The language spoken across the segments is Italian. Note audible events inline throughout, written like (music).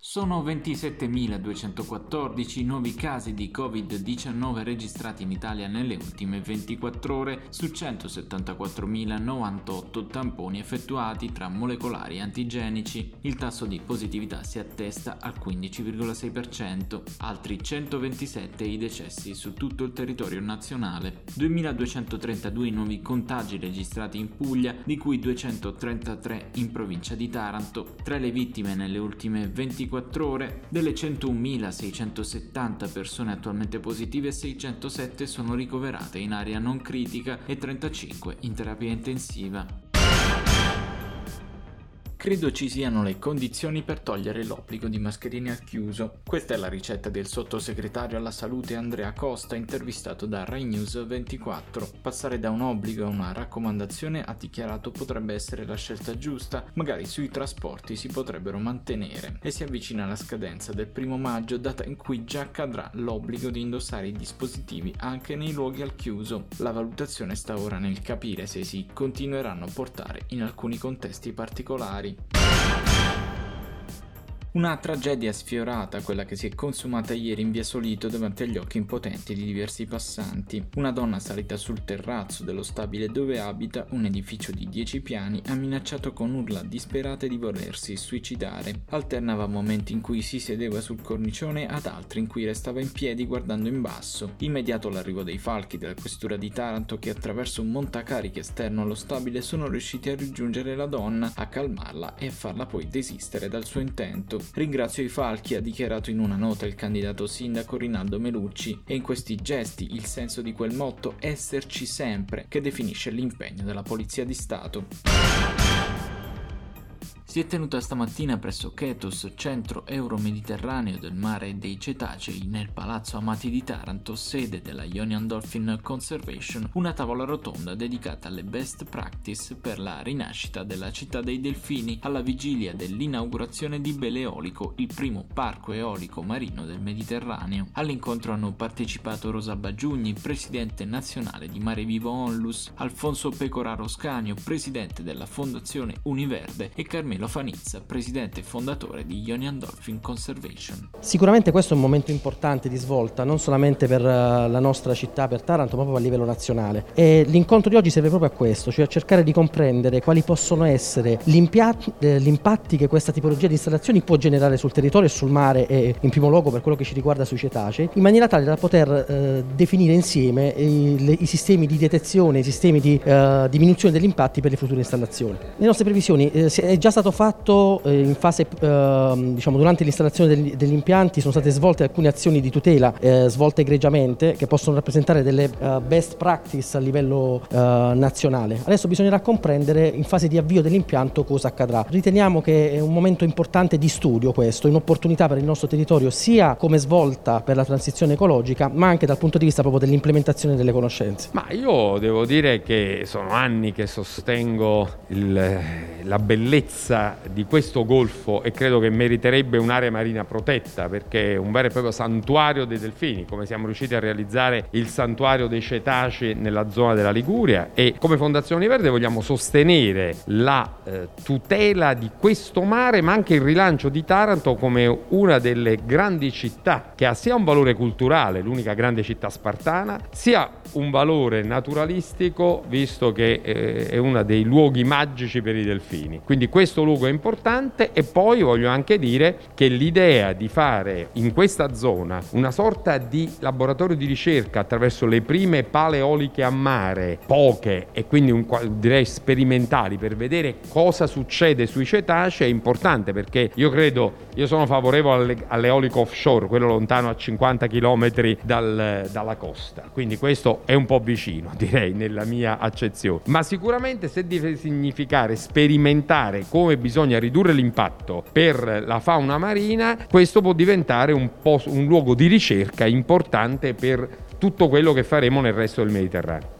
Sono 27.214 nuovi casi di Covid-19 registrati in Italia nelle ultime 24 ore su 174.098 tamponi effettuati tra molecolari e antigenici. Il tasso di positività si attesta al 15,6%, altri 127 i decessi su tutto il territorio nazionale. 2.232 nuovi contagi registrati in Puglia, di cui 233 in provincia di Taranto. Tra le vittime nelle ultime 24 24 ore, delle 101.670 persone attualmente positive, 607 sono ricoverate in area non critica e 35 in terapia intensiva. Credo ci siano le condizioni per togliere l'obbligo di mascherine al chiuso. Questa è la ricetta del sottosegretario alla salute Andrea Costa intervistato da Rai News 24. Passare da un obbligo a una raccomandazione ha dichiarato potrebbe essere la scelta giusta, magari sui trasporti si potrebbero mantenere e si avvicina la scadenza del primo maggio, data in cui già cadrà l'obbligo di indossare i dispositivi anche nei luoghi al chiuso. La valutazione sta ora nel capire se si continueranno a portare in alcuni contesti particolari sempre. Una tragedia sfiorata, quella che si è consumata ieri in via Solito davanti agli occhi impotenti di diversi passanti. Una donna salita sul terrazzo dello stabile dove abita, un edificio di 10 piani, ha minacciato con urla disperate di volersi suicidare. Alternava momenti in cui si sedeva sul cornicione ad altri in cui restava in piedi guardando in basso. Immediato l'arrivo dei falchi della questura di Taranto che attraverso un montacarichi esterno allo stabile sono riusciti a raggiungere la donna, a calmarla e a farla poi desistere dal suo intento. Ringrazio i falchi, ha dichiarato in una nota il candidato sindaco Rinaldo Melucci, e in questi gesti il senso di quel motto esserci sempre che definisce l'impegno della Polizia di Stato si è tenuta stamattina presso Ketos, centro euro-mediterraneo del mare dei Cetacei, nel Palazzo Amati di Taranto, sede della Ionian Dolphin Conservation, una tavola rotonda dedicata alle best practice per la rinascita della città dei delfini alla vigilia dell'inaugurazione di Beleolico, il primo parco eolico marino del Mediterraneo. All'incontro hanno partecipato Rosa Baggiugni, presidente nazionale di Mare Vivo Onlus, Alfonso Pecoraro Scanio, presidente della Fondazione Univerde e Carmelo Fanizza, presidente e fondatore di Ionian Dolphin Conservation. Sicuramente questo è un momento importante di svolta, non solamente per eh, la nostra città, per Taranto, ma proprio a livello nazionale. E l'incontro di oggi serve proprio a questo, cioè a cercare di comprendere quali possono essere eh, gli impatti che questa tipologia di installazioni può generare sul territorio e sul mare e in primo luogo per quello che ci riguarda sui cetacei, in maniera tale da poter eh, definire insieme i, le, i, sistemi di detezione, i sistemi di eh, diminuzione degli impatti per le future installazioni. Le nostre previsioni eh, è già stato stato fatto eh, fase, eh, diciamo, durante l'installazione degli, degli, impianti, sono state svolte alcune azioni di tutela eh, svolte egregiamente che possono rappresentare delle eh, best practice a livello eh, nazionale. Adesso bisognerà comprendere in fase di avvio dell'impianto cosa accadrà. Riteniamo che è un momento importante di studio questo, un'opportunità per il nostro territorio sia come svolta per la transizione ecologica ma anche dal punto di vista proprio dell'implementazione delle conoscenze. Ma io devo dire che sono anni che sostengo il, la bellezza bellezza di questo golfo e credo che meriterebbe un'area marina protetta perché è un vero e proprio santuario dei delfini, come siamo riusciti a realizzare il santuario dei cetacei nella zona della Liguria e come Fondazione Verde vogliamo sostenere la eh, tutela di questo mare ma anche il rilancio di Taranto come una delle grandi città che ha sia un valore culturale, l'unica grande città spartana, sia un valore naturalistico visto che eh, è uno dei luoghi magici per i delfini. Quindi questo luogo è importante e poi voglio anche dire che l'idea di fare in questa zona una sorta di laboratorio di ricerca attraverso le prime pale eoliche a mare, poche e quindi un, direi sperimentali per vedere cosa succede sui cetacei è importante perché io credo, io sono favorevole all'eolico offshore, quello lontano a 50 km dal, dalla costa, quindi questo è un po' vicino (laughs) direi nella mia accezione, ma sicuramente se deve significare sperimentare come bisogna ridurre l'impatto per la fauna marina, questo può diventare un, un luogo di ricerca importante per tutto quello che faremo nel resto del Mediterraneo.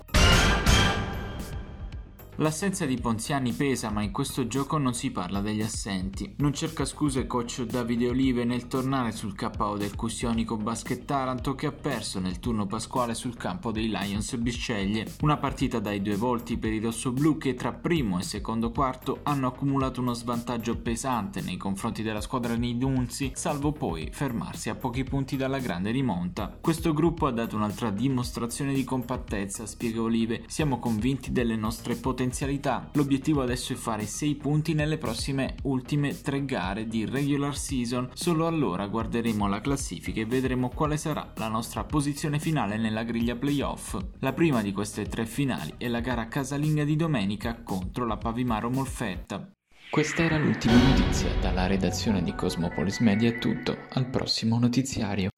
L'assenza di Ponziani pesa, ma in questo gioco non si parla degli assenti. Non cerca scuse coach Davide Olive nel tornare sul KO del Cusionico Basket Taranto che ha perso nel turno pasquale sul campo dei Lions Bisceglie. Una partita dai due volti per i rossoblù che tra primo e secondo quarto hanno accumulato uno svantaggio pesante nei confronti della squadra Nidunzi, salvo poi fermarsi a pochi punti dalla grande rimonta. Questo gruppo ha dato un'altra dimostrazione di compattezza, spiega Olive. Siamo convinti delle nostre potenzialità potenzialità. L'obiettivo adesso è fare 6 punti nelle prossime ultime 3 gare di regular season, solo allora guarderemo la classifica e vedremo quale sarà la nostra posizione finale nella griglia playoff. La prima di queste tre finali è la gara casalinga di domenica contro la Pavimaro Molfetta. Questa era l'ultima notizia, dalla redazione di Cosmopolis Media è tutto, al prossimo notiziario.